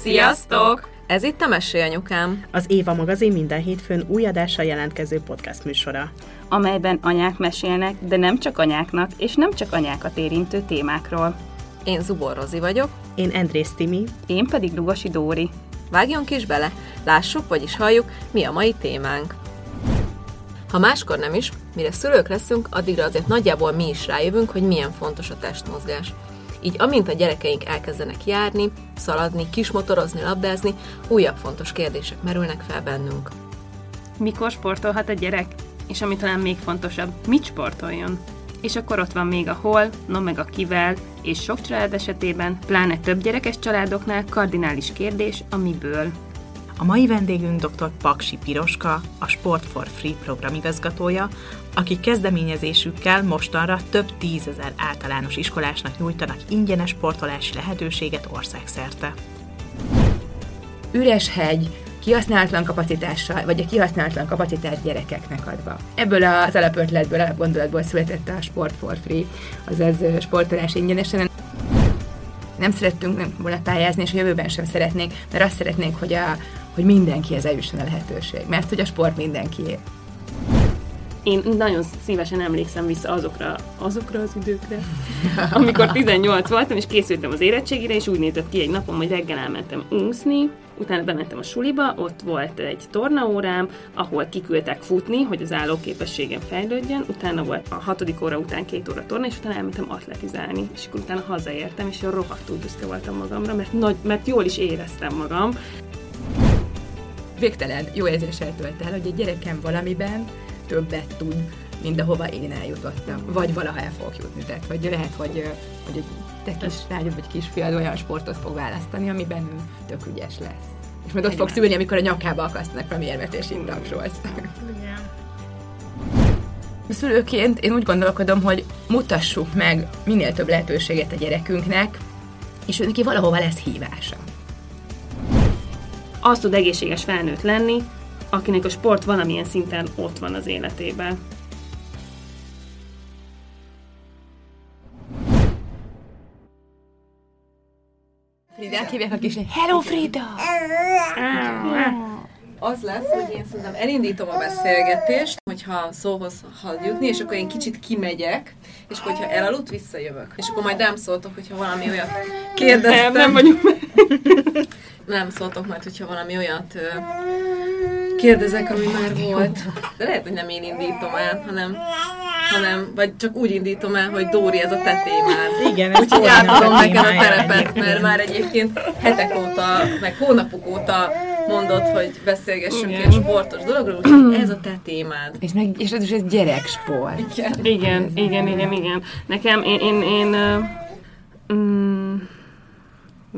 Sziasztok! Ez itt a Mesé Anyukám. Az Éva magazin minden hétfőn új adással jelentkező podcast műsora. amelyben anyák mesélnek, de nem csak anyáknak, és nem csak anyákat érintő témákról. Én Zubor Rozi vagyok. Én Andrész Timi. Én pedig Lugosi Dóri. Vágjunk is bele, lássuk, vagyis halljuk, mi a mai témánk. Ha máskor nem is, mire szülők leszünk, addigra azért nagyjából mi is rájövünk, hogy milyen fontos a testmozgás. Így amint a gyerekeink elkezdenek járni, szaladni, kismotorozni, labdázni, újabb fontos kérdések merülnek fel bennünk. Mikor sportolhat a gyerek? És ami talán még fontosabb, mit sportoljon? És akkor ott van még a hol, no meg a kivel, és sok család esetében, pláne több gyerekes családoknál kardinális kérdés a miből. A mai vendégünk dr. Paksi Piroska, a Sport for Free program igazgatója, aki kezdeményezésükkel mostanra több tízezer általános iskolásnak nyújtanak ingyenes sportolási lehetőséget országszerte. üres hegy, kihasználatlan kapacitással, vagy a kihasználatlan kapacitást gyerekeknek adva. Ebből az alapötletből, alapgondolatból született a Sport for Free, azaz sportolás ingyenesen. Nem szerettünk nem volna pályázni, és a jövőben sem szeretnénk, mert azt szeretnénk, hogy, a, hogy mindenkihez eljusson a lehetőség, mert hogy a sport mindenkié. Én nagyon szívesen emlékszem vissza azokra, azokra az időkre, amikor 18 voltam, és készültem az érettségire, és úgy nézett ki egy napom, hogy reggel elmentem úszni, utána bementem a suliba, ott volt egy tornaórám, ahol kiküldtek futni, hogy az állóképességem fejlődjön, utána volt a hatodik óra után két óra torna, és utána elmentem atletizálni, és akkor utána hazaértem, és én rohadtul büszke voltam magamra, mert, nagy, mert jól is éreztem magam, Végtelen jó érzéssel tölt el, hogy egy gyerekem valamiben többet tud, mint ahova én eljutottam. Vagy valaha el fogok jutni. Tehát, vagy lehet, hogy, hogy egy te kis lányod vagy kisfiad olyan sportot fog választani, amiben ő tök ügyes lesz. És majd ott fogsz ülni, amikor a nyakába akasztanak valami érvetésig tapsolsz. Szülőként én úgy gondolkodom, hogy mutassuk meg minél több lehetőséget a gyerekünknek, és ő neki valahova lesz hívása. Az tud egészséges felnőtt lenni, akinek a sport valamilyen szinten ott van az életében. Fridát hívják a kis Hello Frida! Az lesz, hogy én szerintem elindítom a beszélgetést, hogyha szóhoz hadd jutni, és akkor én kicsit kimegyek, és akkor, hogyha elaludt, visszajövök. És akkor majd nem szóltok, hogyha valami olyat kérdeztem. Nem, nem vagyunk nem szóltok majd, hogyha valami olyat kérdezek, ami már volt. De lehet, hogy nem én indítom el, hanem, hanem vagy csak úgy indítom el, hogy Dóri, ez a te témád. Igen, ez Úgyhogy átadom a neked a terepet, mert már egyébként hetek óta, meg hónapok óta mondod, hogy beszélgessünk Igen. ilyen sportos dologról, úgyhogy ez a te témád. És, meg, és ez is ez gyereksport. Igen. Igen, igen, igen, igen. Nekem, én, én, én uh, mm,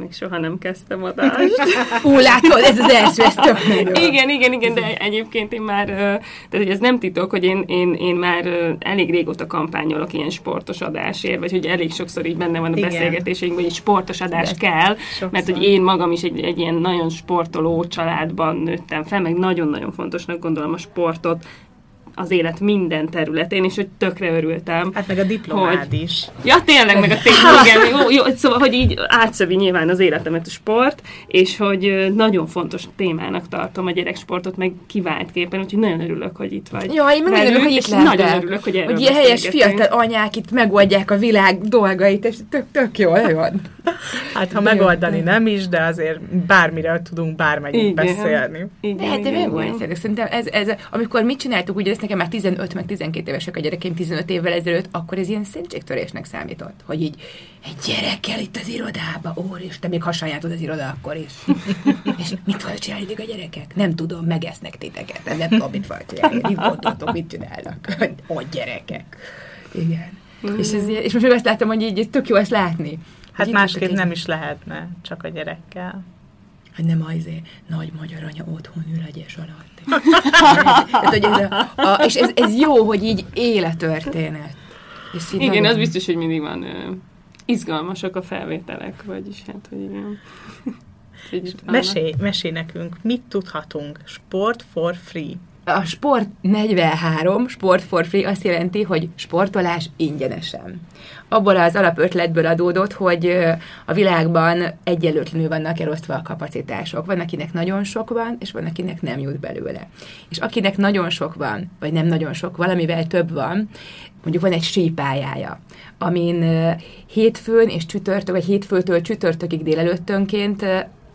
még soha nem kezdtem adást. Ú, látod, ez az első, ez tök igen, igen, igen, de egyébként én már, tehát hogy ez nem titok, hogy én, én, én már elég régóta kampányolok ilyen sportos adásért, vagy hogy elég sokszor így benne van a Igen. beszélgetéseinkben, hogy egy sportos adás De kell, sokszor. mert hogy én magam is egy, egy ilyen nagyon sportoló családban nőttem fel, meg nagyon-nagyon fontosnak gondolom a sportot az élet minden területén, és hogy tökre örültem. Hát meg a diplomád Hogy- is. Ja, tényleg, meg a tény, igen, jó, jó, szóval, hogy így átszövi nyilván az életemet a sport, és hogy nagyon fontos témának tartom a gyereksportot, meg kiváltképpen, úgyhogy nagyon örülök, hogy itt vagy. Ja, én meg nagyon velünk, örülök, hogy itt és lehetek. Nagyon örülök, hogy erről Hogy ilyen helyes fiatal anyák itt megoldják a világ dolgait, és tök, tök jól jön. Hát ha jó, megoldani nem is, de azért bármiről tudunk bármennyit Igen. beszélni. Igen, De hát de igen, meg igen. van Szerintem ez, ez, amikor mit csináltuk, ugye ez nekem már 15 meg 12 évesek a gyerekeim 15 évvel ezelőtt, akkor ez ilyen szentségtörésnek számított. Hogy így egy gyerekkel itt az irodába, úristen, még hasonjátod az iroda akkor is. és mit fognak csinálni a gyerekek? Nem tudom, megesznek titeket. Nem tudom, mit fognak csinálni. Mit gondoltok, mit csinálnak? Hogy gyerekek. Igen. És, ez, ilyen- és most meg azt láttam, hogy így ez tök jó ezt látni. Hát másképp nem is lehetne, csak a gyerekkel. Hogy nem azért nagy magyar anya otthon ül egyes alatt. Tehát, hogy ez a, a, és ez, ez jó, hogy így él a történet. És így Igen, nagyon- az biztos, hogy mindig van ö, izgalmasak a felvételek, vagyis hát, hogy igen. Mesélj, mesélj nekünk, mit tudhatunk? Sport for free. A Sport 43, Sport for Free azt jelenti, hogy sportolás ingyenesen. Abból az alapötletből adódott, hogy a világban egyelőtlenül vannak elosztva a kapacitások. Van, akinek nagyon sok van, és van, akinek nem jut belőle. És akinek nagyon sok van, vagy nem nagyon sok, valamivel több van, mondjuk van egy sípályája, amin hétfőn és csütörtök, vagy hétfőtől csütörtökig délelőttönként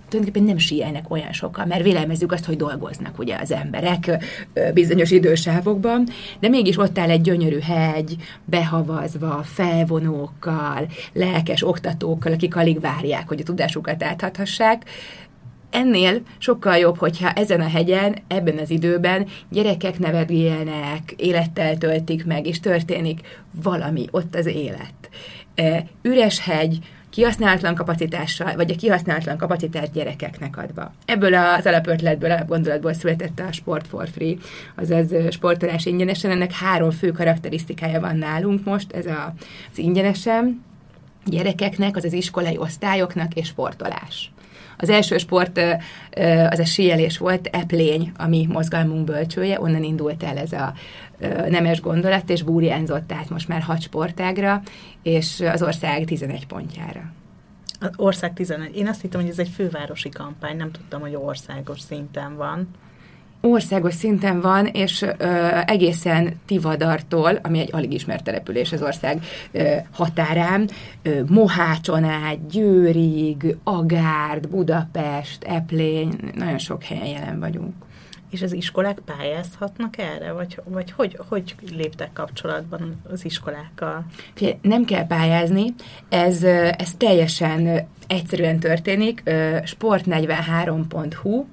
tulajdonképpen nem síelnek olyan sokan, mert vélelmezzük azt, hogy dolgoznak ugye az emberek bizonyos idősávokban, de mégis ott áll egy gyönyörű hegy, behavazva, felvonókkal, lelkes oktatókkal, akik alig várják, hogy a tudásukat áthathassák, ennél sokkal jobb, hogyha ezen a hegyen, ebben az időben gyerekek nevedgélnek, élettel töltik meg, és történik valami, ott az élet. Üres hegy, kihasználatlan kapacitással, vagy a kihasználatlan kapacitást gyerekeknek adva. Ebből az alapötletből, alapgondolatból született a Sport for Free, azaz sportolás ingyenesen. Ennek három fő karakterisztikája van nálunk most, ez a, az ingyenesen, gyerekeknek, az az iskolai osztályoknak és sportolás. Az első sport az a síelés volt, Eplény, ami mozgalmunk bölcsője, onnan indult el ez a nemes gondolat, és búrjánzott át most már hat sportágra, és az ország 11 pontjára. Az ország 11. Én azt hittem, hogy ez egy fővárosi kampány, nem tudtam, hogy országos szinten van országos szinten van, és ö, egészen Tivadartól, ami egy alig ismert település az ország ö, határán, ö, Mohácson át, Győrig, Agárd, Budapest, Eplény, nagyon sok helyen jelen vagyunk. És az iskolák pályázhatnak erre? Vagy, vagy hogy, hogy léptek kapcsolatban az iskolákkal? Nem kell pályázni, ez, ez teljesen egyszerűen történik. Sport43.hu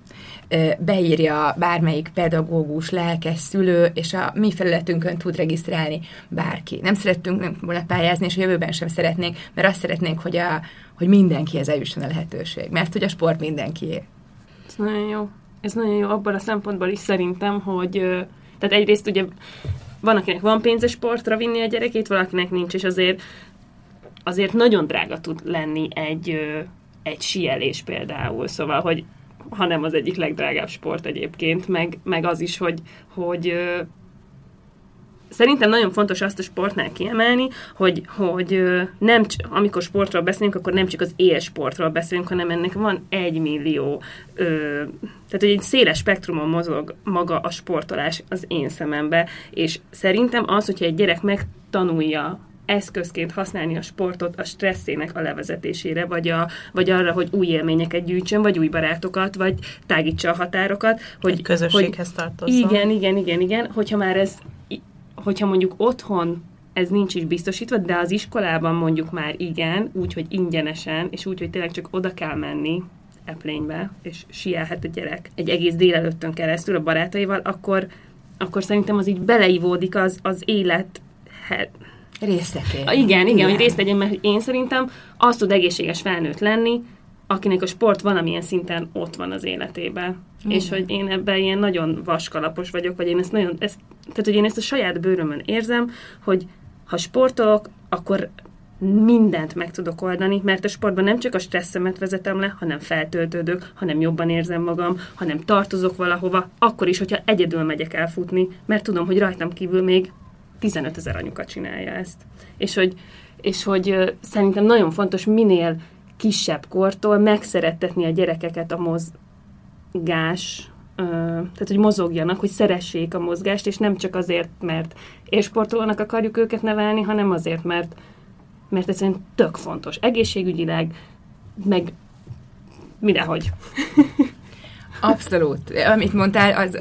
beírja bármelyik pedagógus, lelkes szülő, és a mi felületünkön tud regisztrálni bárki. Nem szerettünk nem volna pályázni, és a jövőben sem szeretnénk, mert azt szeretnénk, hogy, a, hogy mindenkihez eljusson a lehetőség. Mert hogy a sport mindenkié. Ez nagyon jó. Ez nagyon jó abban a szempontból is szerintem, hogy tehát egyrészt ugye van, akinek van pénze sportra vinni a gyerekét, valakinek nincs, és azért azért nagyon drága tud lenni egy, egy sielés például. Szóval, hogy hanem az egyik legdrágább sport egyébként, meg, meg az is, hogy, hogy szerintem nagyon fontos azt a sportnál kiemelni, hogy, hogy nem, amikor sportról beszélünk, akkor nem csak az élsportról beszélünk, hanem ennek van egy millió, ö, tehát hogy egy széles spektrumon mozog maga a sportolás az én szemembe, és szerintem az, hogyha egy gyerek megtanulja eszközként használni a sportot a stresszének a levezetésére, vagy, a, vagy arra, hogy új élményeket gyűjtsön, vagy új barátokat, vagy tágítsa a határokat. Hogy, Egy közösséghez hogy, tartozzon. Igen, igen, igen, igen. Hogyha már ez, hogyha mondjuk otthon ez nincs is biztosítva, de az iskolában mondjuk már igen, úgy, hogy ingyenesen, és úgy, hogy tényleg csak oda kell menni, eplénybe, és sielhet a gyerek egy egész délelőttön keresztül a barátaival, akkor, akkor szerintem az így beleivódik az, az élet részeké. Igen, igen, igen, hogy részt legyen, mert én szerintem az tud egészséges felnőtt lenni, akinek a sport valamilyen szinten ott van az életében. Mm. És hogy én ebben ilyen nagyon vaskalapos vagyok, vagy én ezt nagyon, ezt, tehát hogy én ezt a saját bőrömön érzem, hogy ha sportolok, akkor mindent meg tudok oldani, mert a sportban nem csak a stresszemet vezetem le, hanem feltöltődök, hanem jobban érzem magam, hanem tartozok valahova, akkor is, hogyha egyedül megyek elfutni, mert tudom, hogy rajtam kívül még 15 ezer anyuka csinálja ezt. És hogy, és hogy szerintem nagyon fontos minél kisebb kortól megszerettetni a gyerekeket a mozgás, tehát hogy mozogjanak, hogy szeressék a mozgást, és nem csak azért, mert élsportolónak akarjuk őket nevelni, hanem azért, mert, mert egyszerűen tök fontos. Egészségügyileg, meg mindenhogy. Abszolút. Amit mondtál, az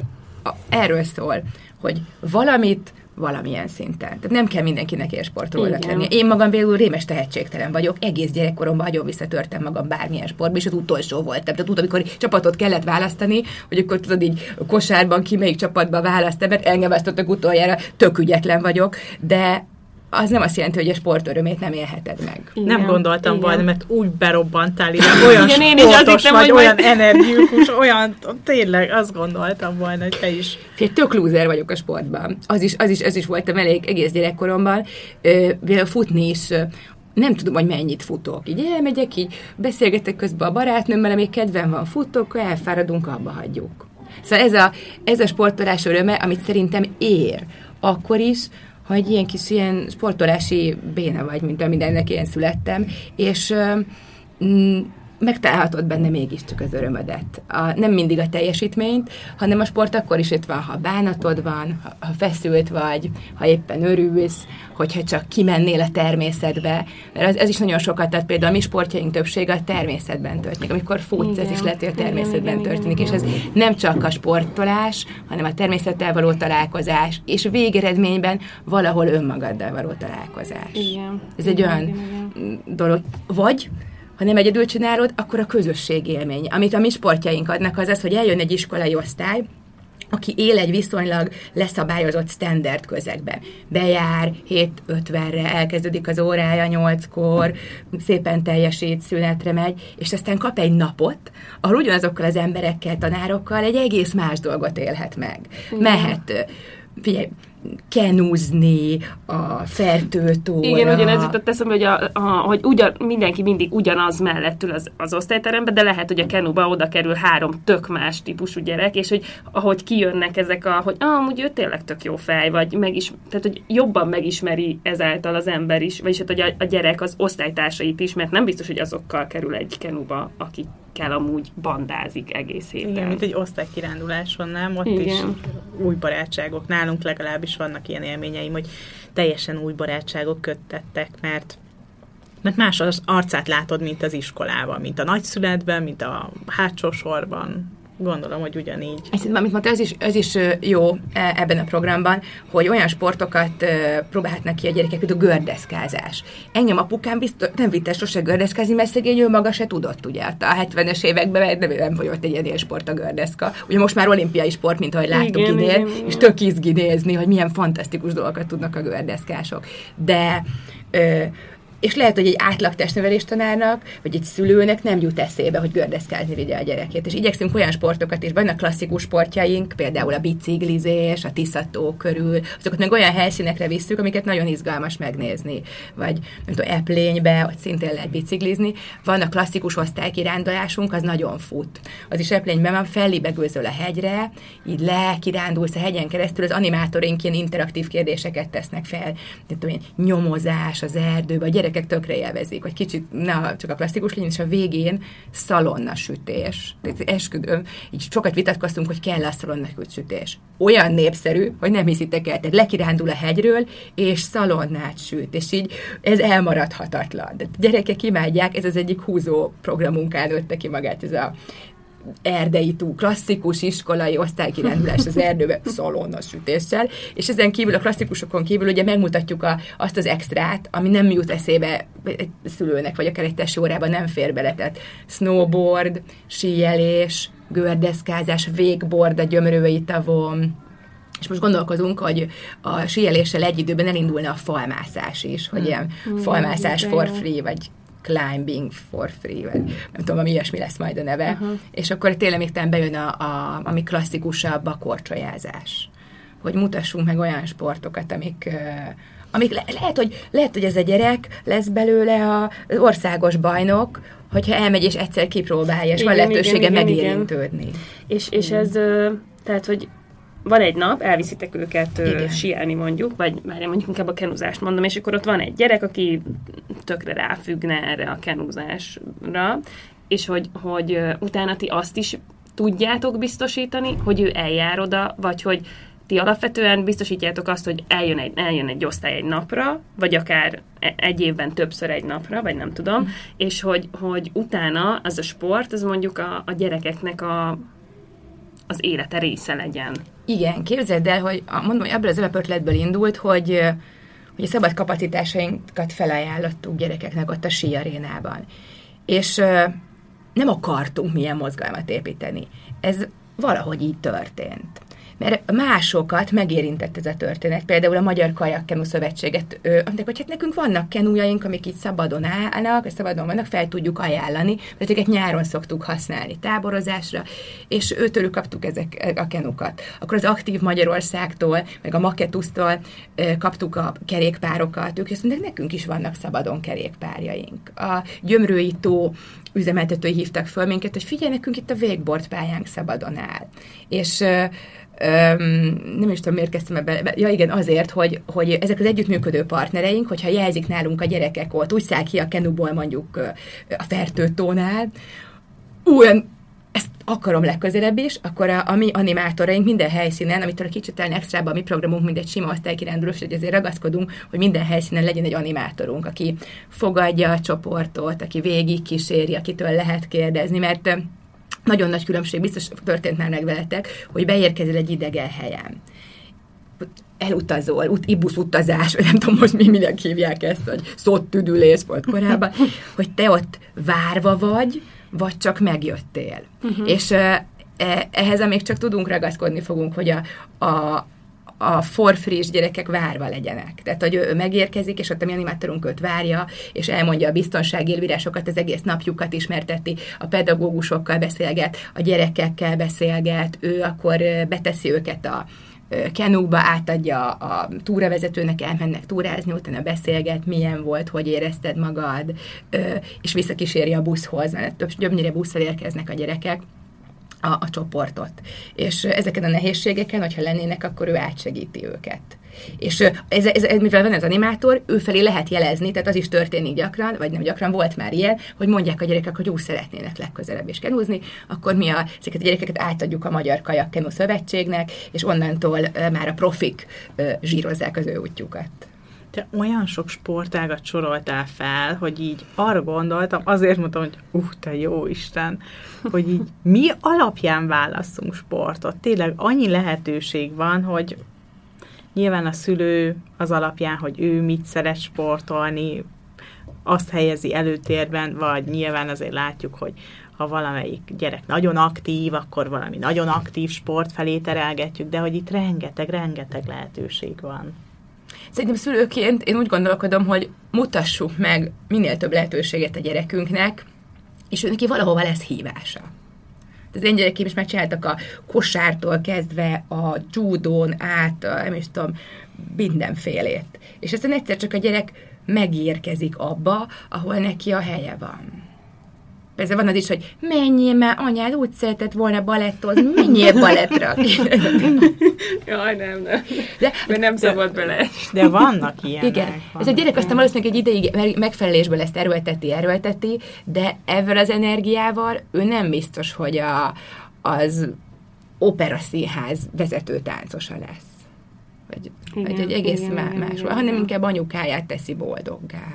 erről szól, hogy valamit valamilyen szinten. Tehát nem kell mindenkinek élsportolónak lenni. Én magam például rémes tehetségtelen vagyok, egész gyerekkoromban nagyon visszatörtem magam bármilyen sportba, és az utolsó voltam. Tehát tudod, amikor csapatot kellett választani, hogy akkor tudod így kosárban ki melyik csapatba választ, mert engem választottak utoljára, tök ügyetlen vagyok, de az nem azt jelenti, hogy a sport örömét nem élheted meg. Igen, nem gondoltam igen. volna, mert úgy berobbantál ide, olyan igen, én is azt hittem, vagy, olyan majd... energikus, olyan, tényleg azt gondoltam volna, hogy te is. Fé, tök lúzer vagyok a sportban. Az is, az is, az is voltam elég egész gyerekkoromban. Ö, futni is nem tudom, hogy mennyit futok. Így elmegyek, így beszélgetek közben a barátnőmmel, amíg kedvem van, futok, elfáradunk, abba hagyjuk. Szóval ez a, ez a sportolás öröme, amit szerintem ér. Akkor is, ha egy ilyen kis ilyen sportolási béna vagy, mint mindennek én születtem, és mm, megtalálhatod benne mégiscsak az örömödet. A, nem mindig a teljesítményt, hanem a sport akkor is itt van, ha bánatod van, ha, ha feszült vagy, ha éppen örülsz, hogyha csak kimennél a természetbe. Mert ez, ez is nagyon sokat, tehát például a mi sportjaink többsége a természetben történik. Amikor futsz, ez is lehet, hogy a természetben igen, történik, igen, igen, és ez nem csak a sportolás, hanem a természettel való találkozás, és végeredményben valahol önmagaddal való találkozás. Igen. Ez egy olyan igen. dolog. Vagy ha nem egyedül csinálod, akkor a közösség élmény. Amit a mi sportjaink adnak, az az, hogy eljön egy iskolai osztály, aki él egy viszonylag leszabályozott standard közegben. Bejár 7.50-re, elkezdődik az órája 8-kor, szépen teljesít, szünetre megy, és aztán kap egy napot, ahol ugyanazokkal az emberekkel, tanárokkal egy egész más dolgot élhet meg. Mehet, figyelj, kenúzni, a fertőtóra. Igen, ugyanez jutott eszembe, hogy, a, a, hogy ugyan, mindenki mindig ugyanaz mellett ül az, az osztályteremben, de lehet, hogy a kenúba oda kerül három tök más típusú gyerek, és hogy ahogy kijönnek ezek a, hogy ah, amúgy ő tényleg tök jó fej, vagy megis, tehát, hogy jobban megismeri ezáltal az ember is, vagyis hát, hogy a, a gyerek az osztálytársait is, mert nem biztos, hogy azokkal kerül egy kenúba, akik kell amúgy bandázik egész héten. Igen, mint egy osztálykiránduláson, nem? Ott Igen. is új barátságok. Nálunk legalábbis vannak ilyen élményeim, hogy teljesen új barátságok köttettek, mert mert más az arcát látod, mint az iskolában, mint a nagyszületben, mint a hátsó sorban. Gondolom, hogy ugyanígy. Szerintem, amit mondta, ez is, ez is jó e, ebben a programban, hogy olyan sportokat próbálhatnak ki a gyerekek, mint a gördeszkázás. Engem apukám biztos nem vitte sose gördeszkázni, mert szegény ő maga se tudott, ugye, a 70-es években, mert nem, nem volt egy ilyen sport a gördeszka. Ugye most már olimpiai sport, mint ahogy láttuk igen, idén, igen, igen. és tök izgi nézni, hogy milyen fantasztikus dolgokat tudnak a gördeszkások. De ö, és lehet, hogy egy átlag testnevelés tanárnak, vagy egy szülőnek nem jut eszébe, hogy gördeszkázni vigye a gyerekét. És igyekszünk olyan sportokat is, vannak klasszikus sportjaink, például a biciklizés, a tiszató körül, azokat meg olyan helyszínekre visszük, amiket nagyon izgalmas megnézni. Vagy nem tudom, eplénybe, ott szintén lehet biciklizni. Vannak klasszikus osztálykirándulásunk, az nagyon fut. Az is eplényben van, fellibegőzöl a hegyre, így le, kirándulsz a hegyen keresztül, az animátorink ilyen interaktív kérdéseket tesznek fel, nem tudom nyomozás az erdőbe, a gyerek gyerekek tökre élvezik, hogy kicsit ne csak a klasszikus legyen, és a végén szalonna sütés. Esküdöm, így sokat vitatkoztunk, hogy kell a szalonna sütés. Olyan népszerű, hogy nem hiszitek el, tehát lekirándul a hegyről, és szalonnát süt, és így ez elmaradhatatlan. De gyerekek imádják, ez az egyik húzó programunkán nőtte ki magát ez a erdei túl, klasszikus iskolai osztálykirándulás az erdőbe szalonna sütéssel, és ezen kívül a klasszikusokon kívül ugye megmutatjuk a, azt az extrát, ami nem jut eszébe egy szülőnek, vagy akár egy tesi órában nem fér bele, tehát snowboard, síjelés, gördeszkázás, végboard a gyömrői tavon, és most gondolkozunk, hogy a síeléssel egy időben elindulna a falmászás is, hogy ilyen mm. falmászás for free, vagy climbing for free, vagy nem tudom, ami ilyesmi lesz majd a neve. Uh-huh. És akkor tényleg még bejön a, a, ami klasszikusabb, a korcsolyázás. Hogy mutassunk meg olyan sportokat, amik, amik le, lehet, hogy, lehet, hogy ez a gyerek lesz belőle az országos bajnok, hogyha elmegy és egyszer kipróbálja, és igen, van lehetősége igen, igen, megérintődni. Igen. És, és ez, tehát, hogy van egy nap, elviszitek őket Igen. sielni mondjuk, vagy már mondjuk inkább a kenúzást mondom, és akkor ott van egy gyerek, aki tökre ráfüggne erre a kenúzásra, és hogy, hogy utána ti azt is tudjátok biztosítani, hogy ő eljár oda, vagy hogy ti alapvetően biztosítjátok azt, hogy eljön egy, eljön egy osztály egy napra, vagy akár e, egy évben többször egy napra, vagy nem tudom, mm. és hogy, hogy utána az a sport, az mondjuk a, a gyerekeknek a az élete része legyen. Igen, képzeld el, hogy mondom, hogy ebből az alapötletből indult, hogy, hogy a szabad kapacitásainkat felajánlottuk gyerekeknek ott a síarénában. És nem akartunk milyen mozgalmat építeni. Ez valahogy így történt. Mert másokat megérintett ez a történet. Például a Magyar Kajakkenu Szövetséget, ö, mondták, hogy hát nekünk vannak kenújaink, amik itt szabadon állnak, szabadon vannak, fel tudjuk ajánlani, mert ezeket nyáron szoktuk használni táborozásra, és őtől kaptuk ezek a kenukat. Akkor az Aktív Magyarországtól, meg a Maketusztól ö, kaptuk a kerékpárokat, ők azt mondták, nekünk is vannak szabadon kerékpárjaink. A Gyömrői tó üzemeltetői hívtak föl minket, hogy figyelj, nekünk itt a végbord pályánk szabadon áll. És Öm, nem is tudom, miért kezdtem ebbe. Ja igen, azért, hogy, hogy ezek az együttműködő partnereink, hogyha jelzik nálunk a gyerekek ott, úgy száll ki a kenuból mondjuk a fertőtónál, olyan ezt akarom legközelebb is, akkor a, a mi animátoraink minden helyszínen, amitől a kicsit extrába a mi programunk, mint egy sima osztálykirándulós, hogy azért ragaszkodunk, hogy minden helyszínen legyen egy animátorunk, aki fogadja a csoportot, aki végig kíséri, akitől lehet kérdezni, mert nagyon nagy különbség, biztos történt már meg veletek, hogy beérkezel egy idegen helyen elutazol, ut, ibusz utazás, vagy nem tudom most mi minek hívják ezt, hogy szót tüdülés volt korábban, hogy te ott várva vagy, vagy csak megjöttél. Uh-huh. És e, ehhez még csak tudunk ragaszkodni fogunk, hogy a, a, a forfriss gyerekek várva legyenek. Tehát, hogy ő megérkezik, és ott a mi animátorunk őt várja, és elmondja a biztonsági élvírásokat, az egész napjukat ismerteti, a pedagógusokkal beszélget, a gyerekekkel beszélget, ő akkor beteszi őket a, kenúba átadja a túravezetőnek, elmennek túrázni, utána beszélget, milyen volt, hogy érezted magad, és visszakíséri a buszhoz, mert több, többnyire busszal érkeznek a gyerekek, a, a csoportot. És ezeken a nehézségeken, hogyha lennének, akkor ő átsegíti őket. És ez, ez, ez, mivel van az animátor, ő felé lehet jelezni, tehát az is történik gyakran, vagy nem gyakran, volt már ilyen, hogy mondják a gyerekek, hogy úgy szeretnének legközelebb is kenúzni, akkor mi a, ezeket a gyerekeket átadjuk a Magyar Kajak Kenu Szövetségnek, és onnantól már a profik zsírozzák az ő útjukat. Te olyan sok sportágat soroltál fel, hogy így arra gondoltam, azért mondtam, hogy uh, te jó Isten, hogy így mi alapján választunk sportot. Tényleg annyi lehetőség van, hogy nyilván a szülő az alapján, hogy ő mit szeret sportolni, azt helyezi előtérben, vagy nyilván azért látjuk, hogy ha valamelyik gyerek nagyon aktív, akkor valami nagyon aktív sport felé terelgetjük, de hogy itt rengeteg, rengeteg lehetőség van. Szerintem szülőként én úgy gondolkodom, hogy mutassuk meg minél több lehetőséget a gyerekünknek, és ő neki valahova lesz hívása. Az én gyerekeim is megcsináltak a kosártól kezdve a judón át, a, nem is tudom, mindenfélét. És aztán egyszer csak a gyerek megérkezik abba, ahol neki a helye van. Persze van az is, hogy menjél már, anyád úgy szeretett volna balettozni, menjél balettra. Jaj, nem, nem. De, Mert nem szabad bele. De vannak ilyenek. Igen. Vannak. Ez a gyerek aztán valószínűleg egy ideig megfelelésből ezt erőlteti, erőlteti, de ezzel az energiával ő nem biztos, hogy a, az operaszínház vezető táncosa lesz. Vagy, igen, vagy egy egész igen, má, más, igen, hanem inkább anyukáját teszi boldoggá.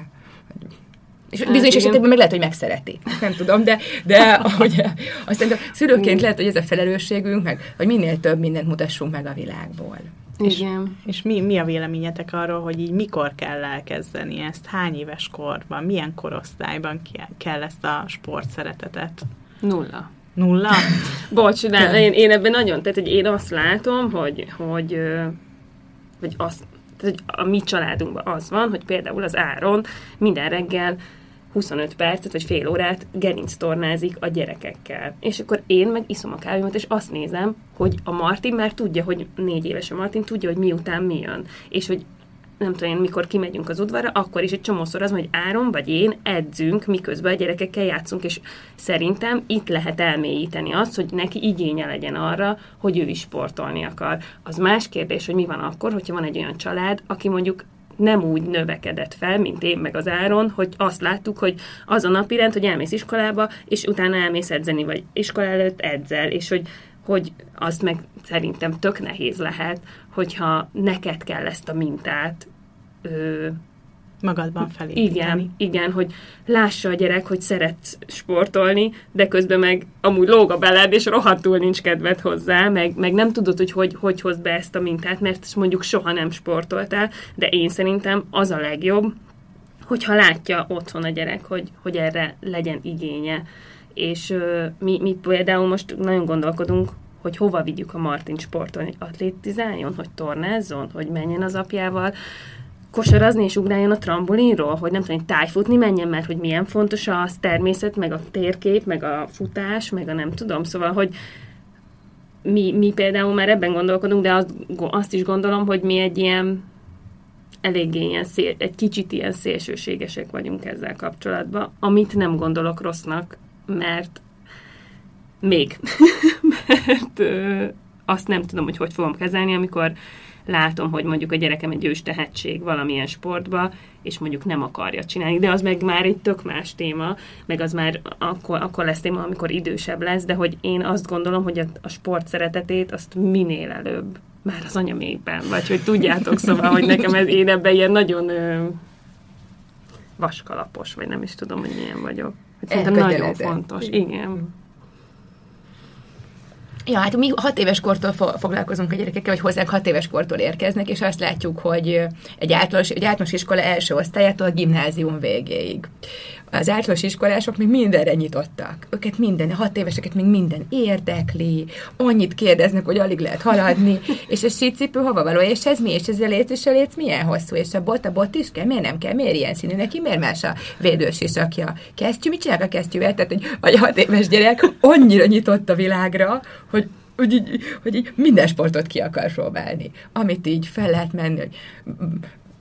És hát, bizonyos igen. esetekben meg lehet, hogy megszereti. Nem tudom, de, de ahogy, aztán szülőként lehet, hogy ez a felelősségünk, meg, hogy minél több mindent mutassunk meg a világból. Igen. És, és mi, mi a véleményetek arról, hogy így mikor kell elkezdeni ezt? Hány éves korban? Milyen korosztályban kell ezt a sportszeretetet? Nulla. Nulla? Bocs, de én, én ebben nagyon, tehát hogy én azt látom, hogy, hogy, hogy azt, tehát, hogy a mi családunkban az van, hogy például az Áron minden reggel 25 percet vagy fél órát gerinc tornázik a gyerekekkel. És akkor én meg iszom a kávémat, és azt nézem, hogy a Martin már tudja, hogy négy éves a Martin, tudja, hogy miután mi jön. És hogy nem tudom én, mikor kimegyünk az udvarra, akkor is egy csomószor az, hogy Áron vagy én edzünk, miközben a gyerekekkel játszunk, és szerintem itt lehet elmélyíteni azt, hogy neki igénye legyen arra, hogy ő is sportolni akar. Az más kérdés, hogy mi van akkor, hogyha van egy olyan család, aki mondjuk nem úgy növekedett fel, mint én meg az Áron, hogy azt láttuk, hogy az a napi rend, hogy elmész iskolába, és utána elmész edzeni, vagy iskola előtt edzel, és hogy hogy azt meg szerintem tök nehéz lehet, hogyha neked kell ezt a mintát ö, magadban felépíteni. Igen, igen, hogy lássa a gyerek, hogy szeretsz sportolni, de közben meg amúgy lóg a beled, és rohadtul nincs kedved hozzá, meg, meg nem tudod, hogy, hogy hogy hozd be ezt a mintát, mert mondjuk soha nem sportoltál, de én szerintem az a legjobb, hogyha látja otthon a gyerek, hogy, hogy erre legyen igénye. És mi, mi például most nagyon gondolkodunk hogy hova vigyük a Martin sporton, hogy atlétizáljon, hogy tornázzon, hogy menjen az apjával, kosarazni és ugráljon a trambolinról, hogy nem tudom, tájfutni menjen, mert hogy milyen fontos az természet, meg a térkép, meg a futás, meg a nem tudom, szóval, hogy mi, mi például már ebben gondolkodunk, de azt, azt is gondolom, hogy mi egy ilyen eléggé ilyen szél, egy kicsit ilyen szélsőségesek vagyunk ezzel kapcsolatban, amit nem gondolok rossznak, mert még, mert ö, azt nem tudom, hogy hogy fogom kezelni, amikor látom, hogy mondjuk a gyerekem egy ős tehetség valamilyen sportba, és mondjuk nem akarja csinálni, de az meg már egy tök más téma, meg az már akkor, akkor lesz téma, amikor idősebb lesz, de hogy én azt gondolom, hogy a, a sport szeretetét azt minél előbb már az anyamékben, vagy hogy tudjátok, szóval, hogy nekem ez, én ebben ilyen nagyon ö, vaskalapos, vagy nem is tudom, hogy milyen vagyok. Hogy szerintem nagyon fontos. Igen. Ja, hát mi hat éves kortól fo- foglalkozunk a gyerekekkel, vagy hozzánk hat éves kortól érkeznek, és azt látjuk, hogy egy általános, egy általános iskola első osztályától a gimnázium végéig az általános iskolások még mindenre nyitottak. Őket minden, hat éveseket még minden érdekli, annyit kérdeznek, hogy alig lehet haladni, és a sícipő hova való, és ez mi, és ez a léc, és a léc milyen hosszú, és a bot, a bot is kell, miért nem kell, miért ilyen színű neki, miért más a védős isakja. Kesztyű, mit csinál a kesztyűvel? Tehát, hogy, vagy a hat éves gyerek annyira nyitott a világra, hogy hogy így, hogy így minden sportot ki akar próbálni. Amit így fel lehet menni, hogy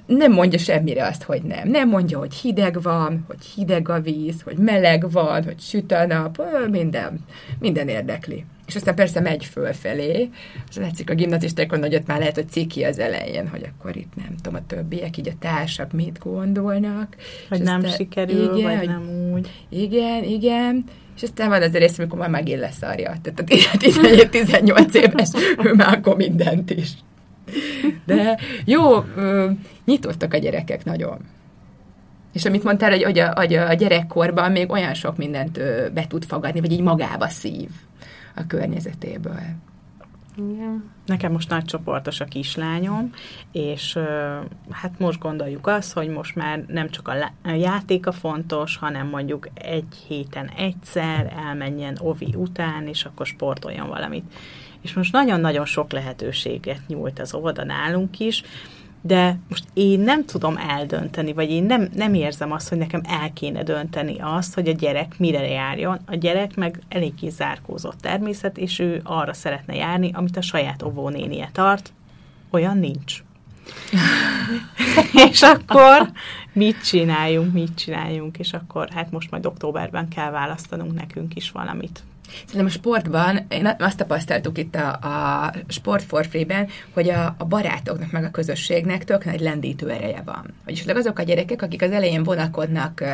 nem mondja semmire azt, hogy nem. Nem mondja, hogy hideg van, hogy hideg a víz, hogy meleg van, hogy süt a nap, minden, minden érdekli. És aztán persze megy fölfelé, az látszik a gimnazistákon nagyot már lehet, hogy ciki az elején, hogy akkor itt nem tudom, a többiek, így a társak mit gondolnak. Hogy nem aztán, sikerül, igen, vagy nem úgy. Igen, igen. És aztán van az a rész, amikor már megint leszarja. Tehát a 18 éves, ő már akkor mindent is. De jó, nyitottak a gyerekek nagyon. És amit mondtál, hogy, hogy, a, hogy a gyerekkorban még olyan sok mindent be tud fogadni, vagy így magába szív a környezetéből. Igen. Nekem most nagy csoportos a kislányom, és hát most gondoljuk azt, hogy most már nem csak a játék a fontos, hanem mondjuk egy héten egyszer elmenjen ovi után, és akkor sportoljon valamit és most nagyon-nagyon sok lehetőséget nyújt az óvoda nálunk is, de most én nem tudom eldönteni, vagy én nem, nem érzem azt, hogy nekem el kéne dönteni azt, hogy a gyerek mire járjon. A gyerek meg elég zárkózott természet, és ő arra szeretne járni, amit a saját óvónénie tart. Olyan nincs. és akkor mit csináljunk, mit csináljunk, és akkor hát most majd októberben kell választanunk nekünk is valamit. Szerintem a sportban, én azt tapasztaltuk itt a, a Sport for Free-ben, hogy a, a barátoknak meg a közösségnek tök nagy lendítő ereje van. Vagyis azok a gyerekek, akik az elején vonakodnak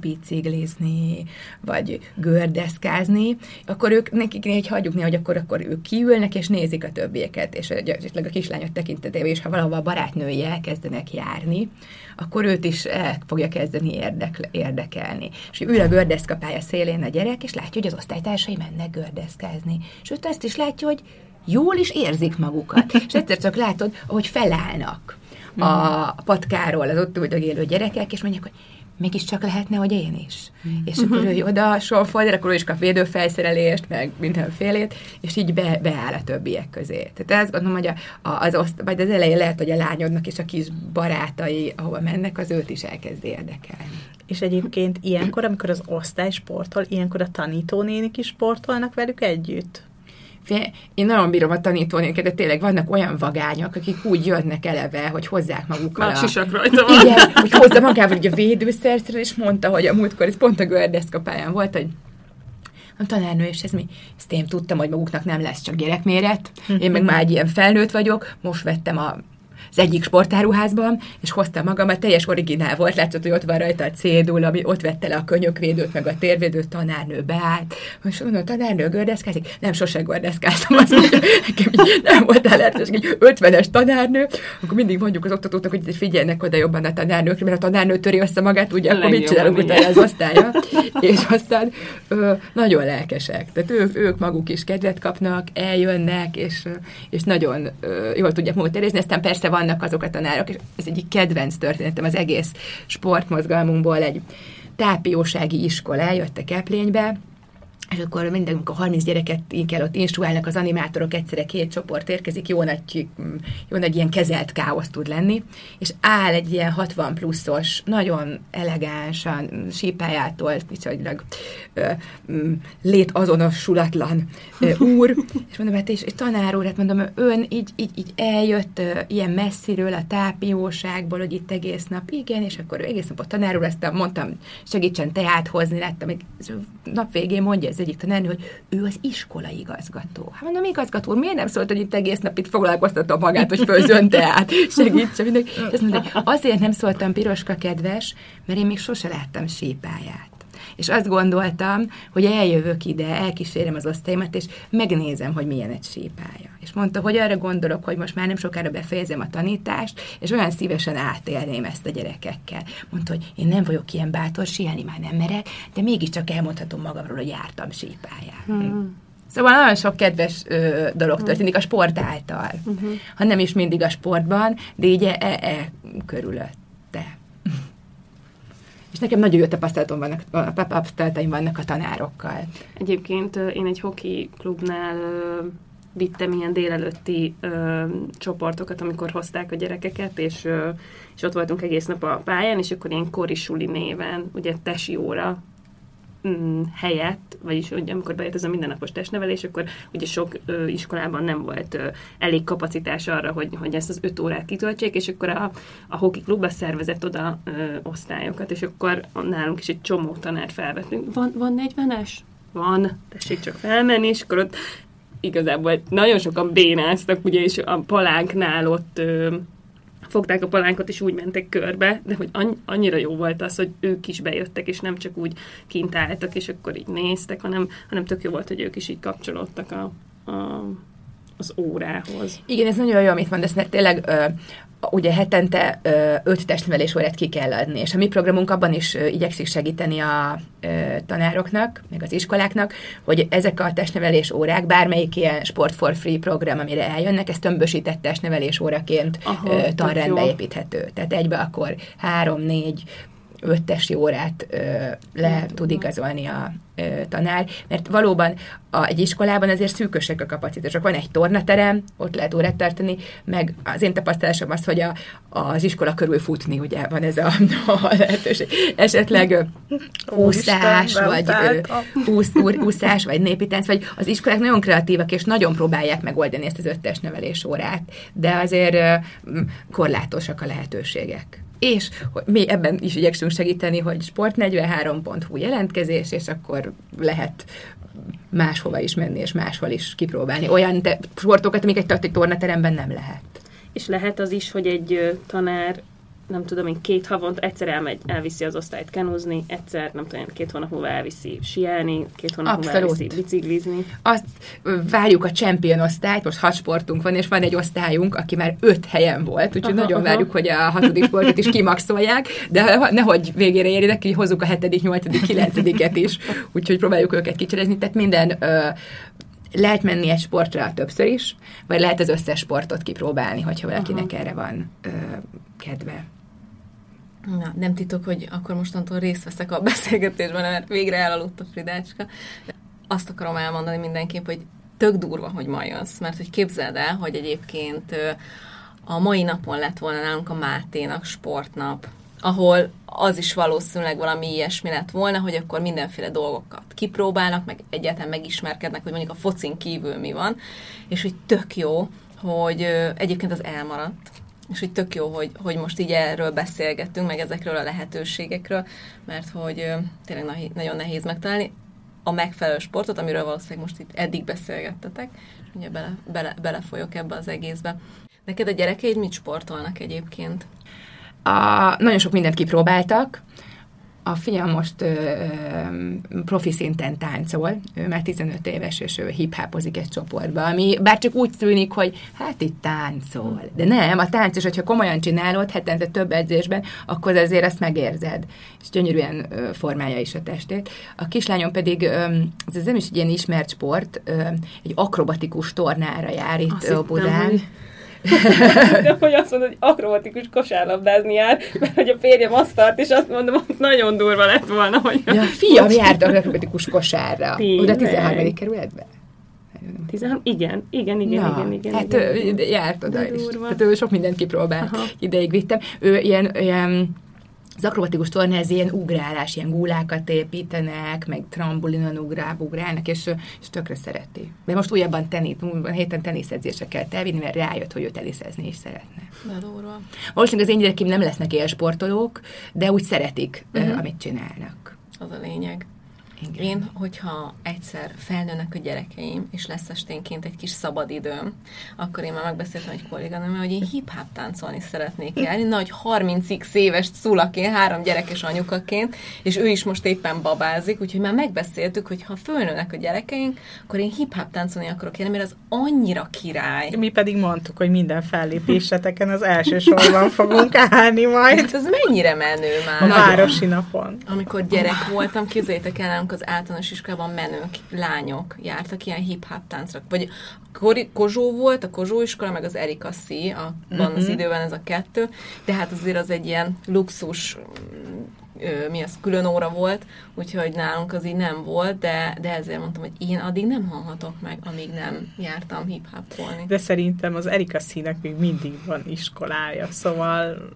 biciklizni, vagy gördeszkázni, akkor ők nekik hogy hagyjuk hogy akkor, akkor ők kiülnek, és nézik a többieket, és esetleg a kislányok tekintetében és ha valahol a barátnői elkezdenek járni, akkor őt is el fogja kezdeni érdekle, érdekelni. És ül a gördeszkapálya szélén a gyerek, és látja, hogy az osztálytársai mennek gördeszkázni. És őt azt is látja, hogy jól is érzik magukat. És egyszer csak látod, hogy felállnak a patkáról az ott élő gyerekek, és mondják, hogy mégiscsak lehetne, hogy én is. Mm. És akkor ő oda sorfold, akkor ő is kap védőfelszerelést, meg mindenfélét, és így be, beáll a többiek közé. Tehát ezt gondolom, hogy a, a, az, oszt, vagy az elején lehet, hogy a lányodnak és a kis barátai, ahova mennek, az őt is elkezd érdekelni. És egyébként ilyenkor, amikor az osztály sportol, ilyenkor a tanítónénik is sportolnak velük együtt? Én nagyon bírom a tanítónéket, de tényleg vannak olyan vagányok, akik úgy jönnek eleve, hogy hozzák magukkal Már a... sisak rajta van. Igen, hogy hozza magával ugye a védőszerszerűt, és mondta, hogy a múltkor, ez pont a gördeszkapályán volt, hogy a tanárnő, és ez mi? Ezt én tudtam, hogy maguknak nem lesz csak gyerekméret. Én meg már egy ilyen felnőtt vagyok, most vettem a az egyik sportáruházban, és hoztam magamat, teljes originál volt, látszott, hogy ott van rajta a cédul, ami ott vette le a könyökvédőt, meg a térvédőt, tanárnő beállt, és mondom, tanárnő gördeszkázik, nem sose gördeszkáztam, mondja, nekem így nem volt lehetőség, egy 50-es tanárnő, akkor mindig mondjuk az oktatóknak, hogy figyelnek oda jobban a tanárnők, mert a tanárnő töri össze magát, ugye, akkor mit csinálunk utána az osztálya, és aztán ö, nagyon lelkesek, tehát ők, ők maguk is kedvet kapnak, eljönnek, és, és nagyon ö, jól tudják magukat érezni, aztán persze van vannak azok a tanárok, és ez egyik kedvenc történetem az egész sportmozgalmunkból, egy tápiósági iskola, jöttek Eplénybe, és akkor minden, amikor 30 gyereket kell ott instruálnak az animátorok, egyszerre két csoport érkezik, jó nagy, jó nagy ilyen kezelt káosz tud lenni, és áll egy ilyen 60 pluszos, nagyon elegánsan, sípájától, viszonylag létazonosulatlan ö, úr, és mondom, hát és, és tanár úr, hát mondom, ön így, így, így eljött ö, ilyen messziről, a tápióságból, hogy itt egész nap, igen, és akkor egész nap a tanár úr, aztán mondtam, segítsen teát hozni, láttam, egy nap végén mondja ez egyik tanárnő, hogy ő az iskola igazgató. Hát mondom, igazgató miért nem szólt, hogy itt egész nap itt foglalkoztatom magát, hogy főzön teát, segítsen mindenki. Azt mondta, azért nem szóltam piroska kedves, mert én még sose láttam sípáját. És azt gondoltam, hogy eljövök ide, elkísérem az osztályomat, és megnézem, hogy milyen egy sípája. És mondta, hogy arra gondolok, hogy most már nem sokára befejezem a tanítást, és olyan szívesen átélném ezt a gyerekekkel. Mondta, hogy én nem vagyok ilyen bátor, sielni már nem merek, de mégiscsak elmondhatom magamról, hogy jártam sípáján. Hmm. Szóval nagyon sok kedves ö, dolog történik a sport által. Uh-huh. Ha nem is mindig a sportban, de így e, e, e körülötte. És nekem nagyon jó tapasztalatom vannak, tapasztalataim vannak a tanárokkal. Egyébként én egy hoki klubnál vittem ilyen délelőtti ö, csoportokat, amikor hozták a gyerekeket, és, ö, és ott voltunk egész nap a pályán, és akkor ilyen korisuli néven, ugye tesi óra helyett, vagyis hogy amikor bejött ez a mindennapos testnevelés, akkor ugye sok ö, iskolában nem volt ö, elég kapacitás arra, hogy, hogy ezt az öt órát kitöltsék, és akkor a, a hoki klub szervezett oda ö, osztályokat, és akkor nálunk is egy csomó tanár felvettünk. Van, van 40-es? Van, tessék csak felmenni, és akkor ott igazából nagyon sokan bénáztak, ugye, és a palánknál ott ö, fogták a palánkot, és úgy mentek körbe, de hogy annyira jó volt az, hogy ők is bejöttek, és nem csak úgy kint álltak, és akkor így néztek, hanem, hanem tök jó volt, hogy ők is így kapcsolódtak a, a, az órához. Igen, ez nagyon jó, amit mondasz, mert tényleg ö, ugye hetente ö, öt testnevelés órát ki kell adni, és a mi programunk abban is ö, igyekszik segíteni a ö, tanároknak, meg az iskoláknak, hogy ezek a testnevelés órák, bármelyik ilyen Sport for Free program, amire eljönnek, ez tömbösített testnevelés óraként Aha, ö, tanrendbe építhető. Tehát egybe akkor három, négy, öttesi órát ö, le tud igazolni a ö, tanár, mert valóban a, egy iskolában azért szűkösek a kapacitások. Van egy tornaterem, ott lehet órát tartani, meg az én tapasztalásom az, hogy a, az iskola körül futni, ugye van ez a, a lehetőség. Esetleg úszás, vagy úsz, úszás, vagy népi tánc, vagy az iskolák nagyon kreatívak, és nagyon próbálják megoldani ezt az öttes nevelés órát, de azért korlátosak a lehetőségek és hogy mi ebben is igyekszünk segíteni, hogy sport43.hu jelentkezés, és akkor lehet máshova is menni, és máshol is kipróbálni. Olyan te, sportokat, amik egy tornateremben nem lehet. És lehet az is, hogy egy tanár nem tudom én, két havont egyszer elmegy, elviszi az osztályt kenúzni, egyszer, nem tudom, két hónap múlva elviszi sielni, két hónap Abszolút. múlva elviszi biciklizni. Azt várjuk a champion osztályt, most hat sportunk van, és van egy osztályunk, aki már öt helyen volt, úgyhogy aha, nagyon aha. várjuk, hogy a hatodik sportot is kimaxolják, de nehogy végére érjenek, hogy hozzuk a hetedik, nyolcadik, kilencediket is, úgyhogy próbáljuk őket kicserezni, tehát minden ö, lehet menni egy sportra többször is, vagy lehet az összes sportot kipróbálni, hogyha valakinek Aha. erre van ö, kedve. Na, nem titok, hogy akkor mostantól részt veszek a beszélgetésben, mert végre elaludt a Fridácska. Azt akarom elmondani mindenképp, hogy tök durva, hogy ma jössz, mert hogy képzeld el, hogy egyébként a mai napon lett volna nálunk a Máténak sportnap, ahol az is valószínűleg valami ilyesmi lett volna, hogy akkor mindenféle dolgokat kipróbálnak, meg egyáltalán megismerkednek, hogy mondjuk a focin kívül mi van, és hogy tök jó, hogy egyébként az elmaradt, és hogy tök jó, hogy, hogy most így erről beszélgettünk, meg ezekről a lehetőségekről, mert hogy tényleg nagyon nehéz megtalálni a megfelelő sportot, amiről valószínűleg most itt eddig beszélgettetek, és ugye bele, bele, belefolyok ebbe az egészbe. Neked a gyerekeid mit sportolnak egyébként? A, nagyon sok mindent kipróbáltak, a fiam most ö, ö, profi szinten táncol, ő már 15 éves, és ő hip egy csoportba, ami bár csak úgy tűnik, hogy hát itt táncol. De nem, a tánc is, hogyha komolyan csinálod, hetente több edzésben, akkor azért ezt megérzed. És gyönyörűen ö, formálja is a testét. A kislányom pedig, ö, ez nem is egy ilyen ismert sport, ö, egy akrobatikus tornára jár itt Azt Budán. Hittem, hogy De hogy azt mondod, hogy akrobatikus kosárlabdázni jár, mert hogy a férjem azt tart, és azt mondom, hogy nagyon durva lett volna, hogy... Ja, fiam járt a akrobatikus kosárra. Tényleg? Oda 13. kerületbe. 13? Igen, igen, igen, Na, igen, igen. hát igen, ő, igen. járt oda De is. durva. Hát ő sok mindent kipróbált. Aha. Ideig vittem. Ő ilyen, ilyen az akrobatikus torna, ez ilyen ugrálás, ilyen gulákat építenek, meg trambulinon ugrál, ugrálnak, és, és tökre szereti. De most újabban múlva héten teniszedzésre kell elvinni, mert rájött, hogy ő teniszezni is szeretne. De durva. Valószínűleg az én gyerekeim nem lesznek élsportolók, de úgy szeretik, uh-huh. amit csinálnak. Az a lényeg. Igen. Én, hogyha egyszer felnőnek a gyerekeim, és lesz esténként egy kis szabad időm, akkor én már megbeszéltem egy kolléganőmmel, hogy én hip-hop táncolni szeretnék járni. Nagy 30x éves szulaként, három gyerekes anyukaként, és ő is most éppen babázik, úgyhogy már megbeszéltük, hogy ha fölnőnek a gyerekeink, akkor én hip-hop táncolni akarok járni, mert az annyira király. Mi pedig mondtuk, hogy minden fellépéseteken az első sorban fogunk állni majd Hát ez mennyire menő a már. városi napon. Amikor gyerek voltam, képzeljétek el, az általános iskolában menők, lányok jártak ilyen hip-hop táncra. Vagy Kori- Kozsó volt, a Kozsó iskola, meg az Erika C, abban uh-huh. az időben ez a kettő, de hát azért az egy ilyen luxus mi az, külön óra volt, úgyhogy nálunk az így nem volt, de, de ezért mondtam, hogy én addig nem hallhatok meg, amíg nem jártam hip-hopolni. De szerintem az Erika színek még mindig van iskolája, szóval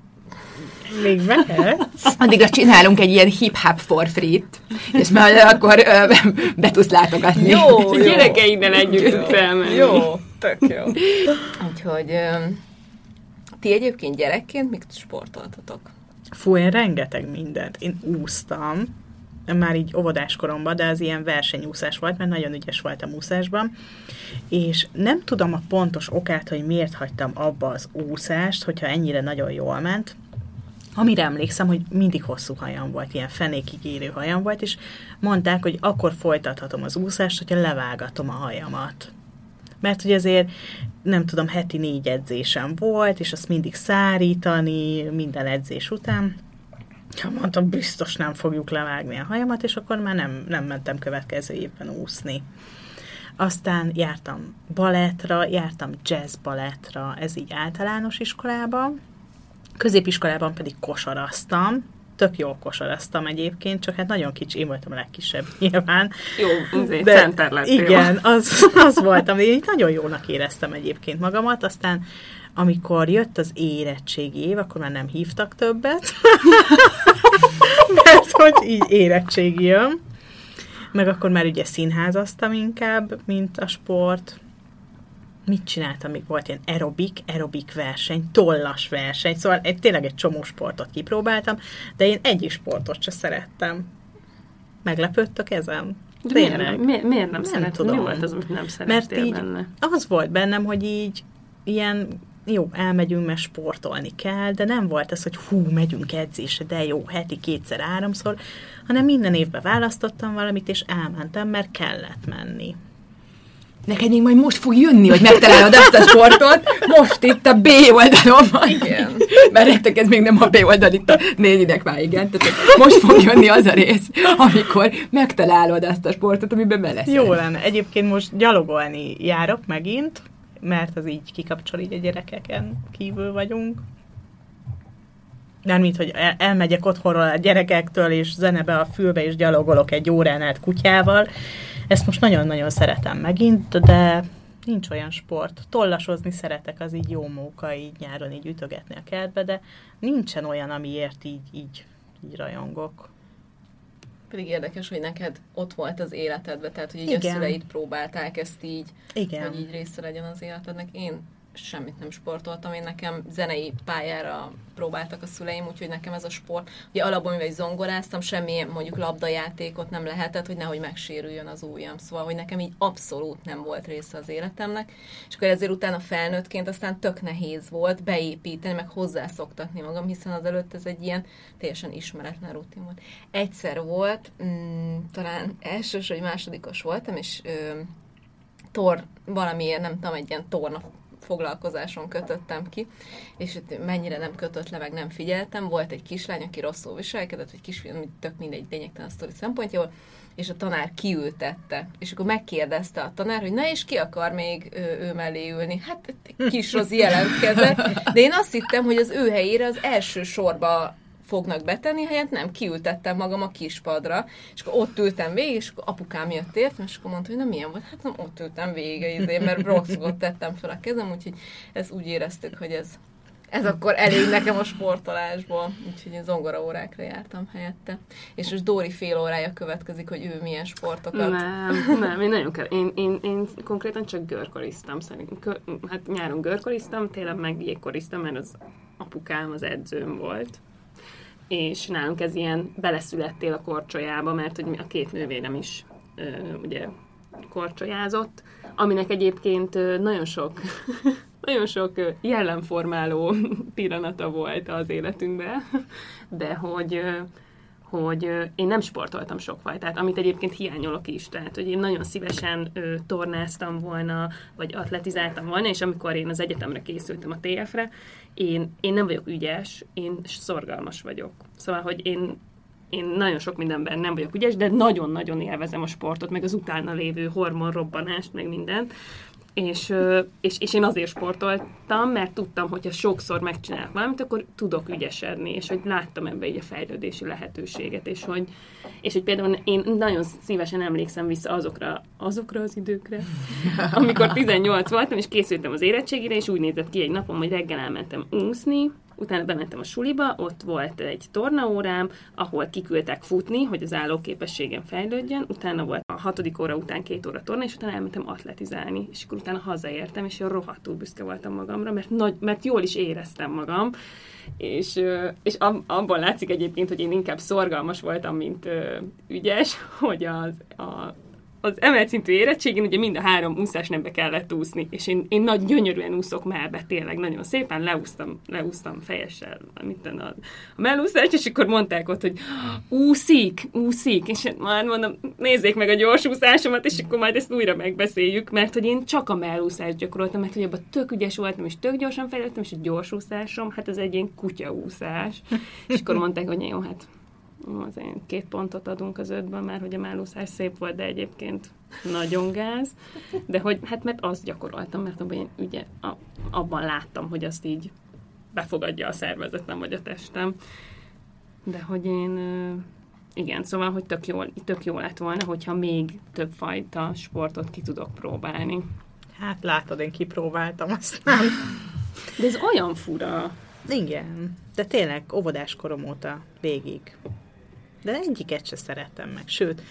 még mehet. Addigra csinálunk egy ilyen hip-hop for free-t, és majd akkor ö, be tudsz látogatni. Jó, A gyerekeiddel együtt tud felmenni. Jó, tök jó. Úgyhogy ö, ti egyébként gyerekként mit sportoltatok? Fú, én rengeteg mindent. Én úsztam, már így óvodás koromban, de az ilyen versenyúszás volt, mert nagyon ügyes voltam úszásban, és nem tudom a pontos okát, hogy miért hagytam abba az úszást, hogyha ennyire nagyon jól ment, Amire emlékszem, hogy mindig hosszú hajam volt, ilyen fenékig érő hajam volt, és mondták, hogy akkor folytathatom az úszást, hogyha levágatom a hajamat. Mert hogy azért, nem tudom, heti négy edzésem volt, és azt mindig szárítani minden edzés után. Ja, mondtam, biztos nem fogjuk levágni a hajamat, és akkor már nem, nem mentem következő évben úszni. Aztán jártam balettra, jártam jazz balettra, ez így általános iskolában. Középiskolában pedig kosaraztam, tök jól kosaraztam egyébként, csak hát nagyon kicsi, én voltam a legkisebb nyilván. Jó, azért center lettél. Igen, az, az voltam. Én nagyon jónak éreztem egyébként magamat, aztán amikor jött az érettségi év, akkor már nem hívtak többet, mert hogy így érettségi jön. Meg akkor már ugye színházaztam inkább, mint a sport. Mit csináltam, még volt ilyen aerobik, aerobik verseny, tollas verseny, szóval egy, tényleg egy csomó sportot kipróbáltam, de én egy sportot se szerettem. Meglepődtök ezen? De miért, nem, miért, miért nem, Nem szereted? tudom. Mi volt az, amit nem Mert szerettél így benne? az volt bennem, hogy így ilyen, jó, elmegyünk, mert sportolni kell, de nem volt ez, hogy hú, megyünk edzésre, de jó, heti kétszer, háromszor, hanem minden évben választottam valamit, és elmentem, mert kellett menni. Neked még majd most fog jönni, hogy megtalálod azt a sportot, most itt a B oldalon. Igen. Mert nektek ez még nem a B oldal, itt a négy ideg igen. Tehát most fog jönni az a rész, amikor megtalálod azt a sportot, amiben beleszel. Jó lenne. Egyébként most gyalogolni járok megint, mert az így kikapcsol, így a gyerekeken kívül vagyunk. Nem, mint hogy el- elmegyek otthonról a gyerekektől, és zenebe a fülbe, és gyalogolok egy órán át kutyával. Ezt most nagyon-nagyon szeretem megint, de nincs olyan sport. Tollasozni szeretek, az így jó móka, így nyáron így ütögetni a kertbe, de nincsen olyan, amiért így, így, így rajongok. Pedig érdekes, hogy neked ott volt az életedben, tehát hogy így Igen. a szüleid próbálták ezt így, Igen. hogy így része legyen az életednek. Én semmit nem sportoltam, én nekem zenei pályára próbáltak a szüleim, úgyhogy nekem ez a sport, ugye alapból mivel zongoráztam, semmi mondjuk labdajátékot nem lehetett, hogy nehogy megsérüljön az ujjam. Szóval, hogy nekem így abszolút nem volt része az életemnek, és akkor ezért utána felnőttként aztán tök nehéz volt beépíteni, meg hozzászoktatni magam, hiszen azelőtt ez egy ilyen teljesen ismeretlen rutin volt. Egyszer volt, mm, talán elsős vagy másodikos voltam, és ö, tor, valamiért, nem tudom, egy ilyen torna foglalkozáson kötöttem ki, és itt mennyire nem kötött le, meg nem figyeltem. Volt egy kislány, aki rosszul viselkedett, vagy kisfiú, tök mindegy lényegtelen sztori szempontjából, és a tanár kiültette. És akkor megkérdezte a tanár, hogy na és ki akar még ő, ő mellé ülni? Hát kis Rozi jelentkezett, de én azt hittem, hogy az ő helyére az első sorba fognak betenni, helyett nem, kiültettem magam a kispadra, és akkor ott ültem végig, és akkor apukám jött értem, és akkor mondta, hogy na milyen volt, hát nem ott ültem végig, izé, mert rosszul tettem fel a kezem, úgyhogy ez úgy éreztük, hogy ez ez akkor elég nekem a sportolásból, úgyhogy a zongora órákra jártam helyette. És most Dóri fél órája következik, hogy ő milyen sportokat. Nem, nem, én nagyon kell. Én, én, én konkrétan csak görkoriztam szerintem. Hát nyáron görkoriztam, télen meg jégkoriztam, mert az apukám az edzőm volt és nálunk ez ilyen beleszülettél a korcsolyába, mert hogy a két nővérem is ö, ugye korcsolyázott, aminek egyébként nagyon sok nagyon sok jellemformáló pillanata volt az életünkben, de hogy hogy én nem sportoltam sok fajtát, amit egyébként hiányolok is, tehát hogy én nagyon szívesen tornáztam volna, vagy atletizáltam volna, és amikor én az egyetemre készültem a TF-re, én, én nem vagyok ügyes, én szorgalmas vagyok. Szóval, hogy én, én nagyon sok mindenben nem vagyok ügyes, de nagyon-nagyon élvezem a sportot, meg az utána lévő hormonrobbanást, meg mindent és, és, és én azért sportoltam, mert tudtam, hogyha sokszor megcsinálok valamit, akkor tudok ügyesedni, és hogy láttam ebbe egy a fejlődési lehetőséget, és hogy, és hogy például én nagyon szívesen emlékszem vissza azokra, azokra az időkre, amikor 18 voltam, és készültem az érettségére, és úgy nézett ki egy napom, hogy reggel elmentem úszni, utána bementem a suliba, ott volt egy tornaórám, ahol kiküldtek futni, hogy az állóképességem fejlődjön, utána volt a hatodik óra után két óra torna, és utána elmentem atletizálni, és akkor utána hazaértem, és én rohadtul büszke voltam magamra, mert, nagy, mert jól is éreztem magam, és, és abban látszik egyébként, hogy én inkább szorgalmas voltam, mint ügyes, hogy az, a, az emelt szintű érettségén ugye mind a három úszás nembe kellett úszni, és én, én nagy gyönyörűen úszok mellbe, tényleg nagyon szépen leúsztam, leúsztam fejessel mit a, a mellúszást, és akkor mondták ott, hogy úszik, úszik, és már mondom, nézzék meg a gyors úszásomat, és akkor majd ezt újra megbeszéljük, mert hogy én csak a mellúszást gyakoroltam, mert hogy abban tök ügyes voltam, és tök gyorsan fejlettem, és a gyors úszásom, hát ez egy ilyen kutyaúszás. És akkor mondták, hogy jó, hát azért két pontot adunk az ötben, mert hogy a mellúszás szép volt, de egyébként nagyon gáz. De hogy, hát mert azt gyakoroltam, mert abban én ugye a, abban láttam, hogy azt így befogadja a szervezetem vagy a testem. De hogy én igen, szóval, hogy tök jó, tök jó lett volna, hogyha még több fajta sportot ki tudok próbálni. Hát látod, én kipróbáltam, aztán... De ez olyan fura. Igen, de tényleg óvodás korom óta végig de egyiket se szerettem meg. Sőt,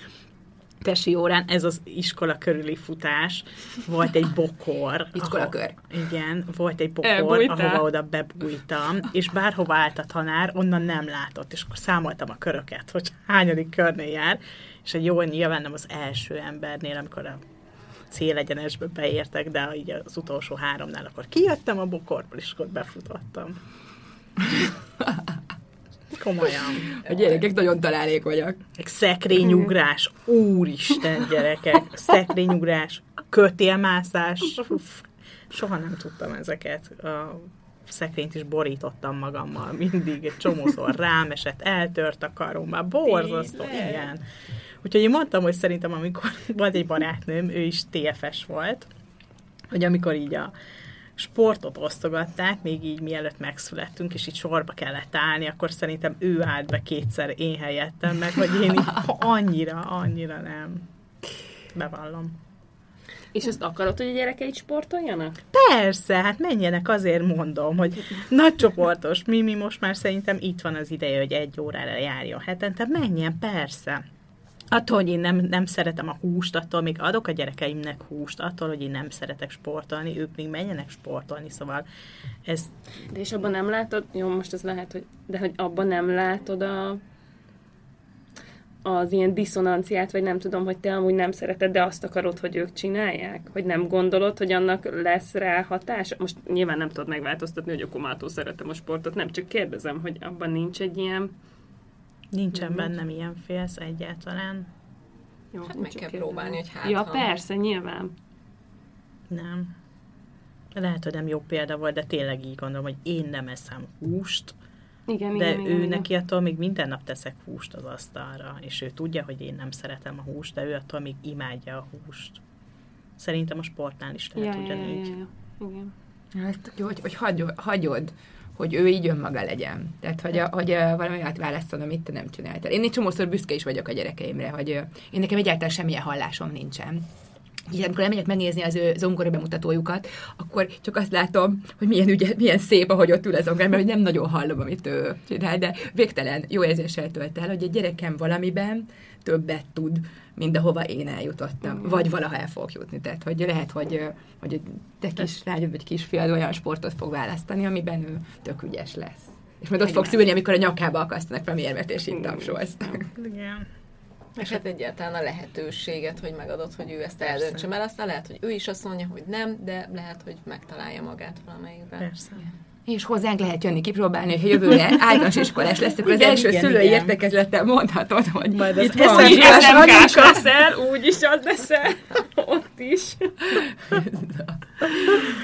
tesi órán ez az iskola körüli futás, volt egy bokor. Iskola kör. Igen, volt egy bokor, Elbújtál. ahova oda bebújtam, és bárhova állt a tanár, onnan nem látott, és akkor számoltam a köröket, hogy hányadik körnél jár, és egy jó, nyilván nem az első embernél, amikor a célegyenesbe beértek, de így az utolsó háromnál akkor kijöttem a bokorból, és akkor befutottam. Komolyan. A gyerekek nagyon találékonyak. Szekrényugrás, úristen gyerekek, szekrényugrás, kötélmászás, soha nem tudtam ezeket. A szekrényt is borítottam magammal mindig, egy csomószor rám esett, eltört a karom, már borzasztó, igen. Úgyhogy én mondtam, hogy szerintem amikor volt egy barátnőm, ő is TFS volt, hogy amikor így a sportot osztogatták, még így mielőtt megszülettünk, és így sorba kellett állni, akkor szerintem ő állt be kétszer én helyettem, meg hogy én így annyira, annyira nem. Bevallom. És ezt akarod, hogy a gyerekeid sportoljanak? Persze, hát menjenek, azért mondom, hogy nagy csoportos, mi, mi most már szerintem itt van az ideje, hogy egy órára járjon hetente, menjen, persze. Attól, hogy én nem, nem szeretem a húst, attól még adok a gyerekeimnek húst, attól, hogy én nem szeretek sportolni, ők még menjenek sportolni, szóval ez... De és abban nem látod, jó, most ez lehet, hogy, de hogy abban nem látod a, az ilyen diszonanciát, vagy nem tudom, hogy te amúgy nem szereted, de azt akarod, hogy ők csinálják? Hogy nem gondolod, hogy annak lesz rá hatása? Most nyilván nem tudod megváltoztatni, hogy akkor mától szeretem a sportot, nem csak kérdezem, hogy abban nincs egy ilyen Nincsen nem bennem ilyen félsz egyáltalán. Jó, hát meg kell próbálni, hogy hát Ja, ha... persze, nyilván. Nem. lehet, hogy nem jó példa volt, de tényleg így gondolom, hogy én nem eszem húst, Igen, de igen, ő igen, igen. neki attól még minden nap teszek húst az asztalra, és ő tudja, hogy én nem szeretem a húst, de ő attól még imádja a húst. Szerintem a sportnál is lehet ja, ja, ja, ugyanígy. ja, ja. Igen. Hát, jó, hogy, hogy hagyod, hagyod, hogy ő így önmaga legyen. Tehát, hogy, a, hogy a, valami olyat válaszol, amit te nem csináltál. Én egy csomószor büszke is vagyok a gyerekeimre, hogy én nekem egyáltalán semmilyen hallásom nincsen. Így, amikor elmegyek megnézni az ő zongora bemutatójukat, akkor csak azt látom, hogy milyen, ügye, milyen szép, ahogy ott ül a zongora, mert nem nagyon hallom, amit ő csinál, de végtelen jó érzéssel tölt el, hogy a gyerekem valamiben többet tud, mint ahova én eljutottam, vagy valaha el fogok jutni. Tehát, hogy lehet, hogy, hogy te kis lányod vagy kisfiad olyan sportot fog választani, amiben ő tök ügyes lesz. És majd ott fogsz ülni, amikor a nyakába akasztanak fel érvet, és így tapsolsz. Igen. És hát egyáltalán a lehetőséget, hogy megadod, hogy ő ezt eldöntse, mert aztán lehet, hogy ő is azt mondja, hogy nem, de lehet, hogy megtalálja magát valamelyikben. Persze. És hozzánk lehet jönni kipróbálni, hogy jövőre általános iskolás lesz, akkor az Igen, első igen, szülői igen. értekezlettel mondhatod, hogy Majd az itt van. Így SMK-s leszel, úgy is az leszel, ott is.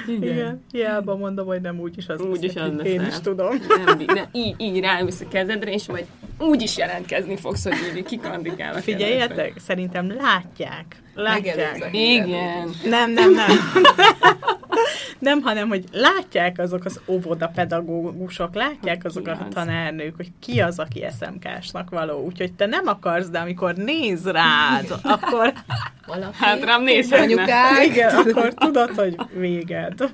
Igen. Hiába mondom, hogy nem úgy is az Úgy is leszek, az Én leszel. is tudom. Nem, nem, így, így ráülsz a kezedre, és majd úgy is jelentkezni fogsz, hogy így kikandikál a kezedbe. Figyeljetek, szerintem látják. Látják. Igen. Nem, nem, nem. nem, hanem, hogy látják azok az óvoda pedagógusok, látják azok Ki a tanárnők, hogy ki az, aki SMK-snak való. Úgyhogy te nem akarsz, de amikor néz rád, akkor, Valaki, Hát rám nézhetne. anyukák, igen, akkor tudod, hogy véged.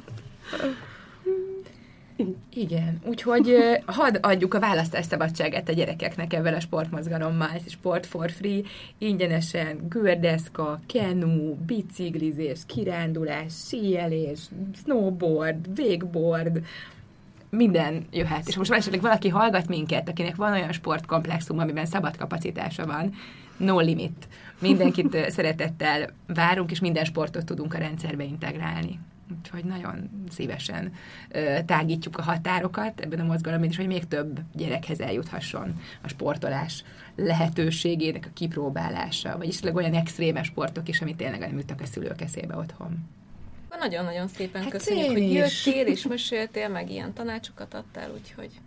Igen, úgyhogy hadd adjuk a választás szabadságát a gyerekeknek ebben a sportmozgalommal. Sport for free, ingyenesen gördeszka, kenu, biciklizés, kirándulás, síelés, snowboard, wakeboard, minden jöhet. És most már esetleg valaki hallgat minket, akinek van olyan sportkomplexum, amiben szabad kapacitása van, no limit. Mindenkit szeretettel várunk, és minden sportot tudunk a rendszerbe integrálni. Úgyhogy nagyon szívesen ö, tágítjuk a határokat ebben a mozgalomban, és hogy még több gyerekhez eljuthasson a sportolás lehetőségének a kipróbálása, vagy esetleg olyan extrémes sportok is, ami tényleg nem jutnak a szülők eszébe otthon. Nagyon-nagyon szépen Hát köszönjük, hogy jöttél és meséltél, meg ilyen tanácsokat adtál, úgyhogy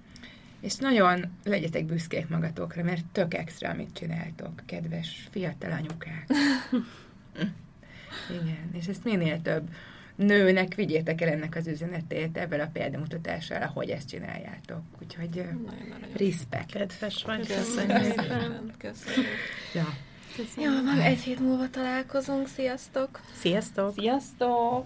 És nagyon legyetek büszkék magatokra, mert tök extra, amit csináltok, kedves fiatal anyukák. Igen, és ezt minél több nőnek vigyétek el ennek az üzenetét ebben a példamutatással, ahogy ezt csináljátok. Úgyhogy ö, nagyon-nagyon respect. Kedves vagy. köszönjük szépen. Köszönjük. Ja. Jó, van, egy hét múlva találkozunk, sziasztok! Sziasztok! Sziasztok!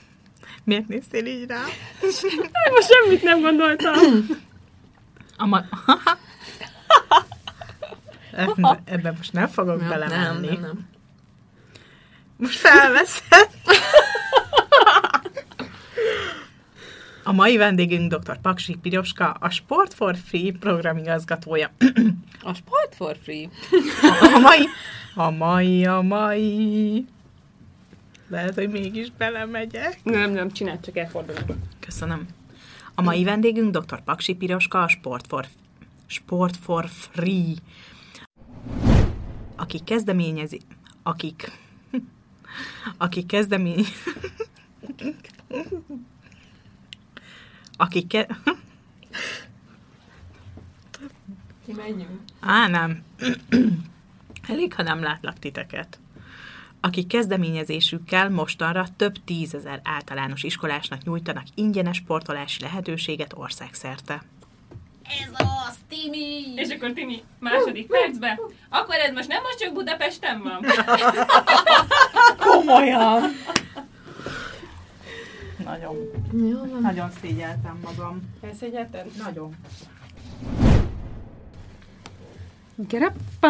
Miért néztél így rá? Most semmit nem gondoltam. A ma... Ebben most nem fogok Nem, belemenni. nem, nem. Most felveszed. A mai vendégünk dr. Paksi Piroska, a Sport for Free programigazgatója. A Sport for Free. A mai, a mai, a mai. Lehet, hogy mégis belemegyek. Nem, nem, csináld, csak elfordulok. Köszönöm. A mai vendégünk dr. Paksi Piroska, a Sport for, Sport for Free, akik kezdeményezi, akik, akik kezdemény, akik ke, Menjünk. Á, nem. Elég, ha nem látlak titeket. Akik kezdeményezésükkel mostanra több tízezer általános iskolásnak nyújtanak ingyenes sportolási lehetőséget országszerte. Ez az, Timi! És akkor Timi második percben, akkor ez most nem most csak Budapesten van? Komolyan! Nagyon, Jó nagyon szégyeltem magam. Elszegyelted? Nagyon. Gerappa!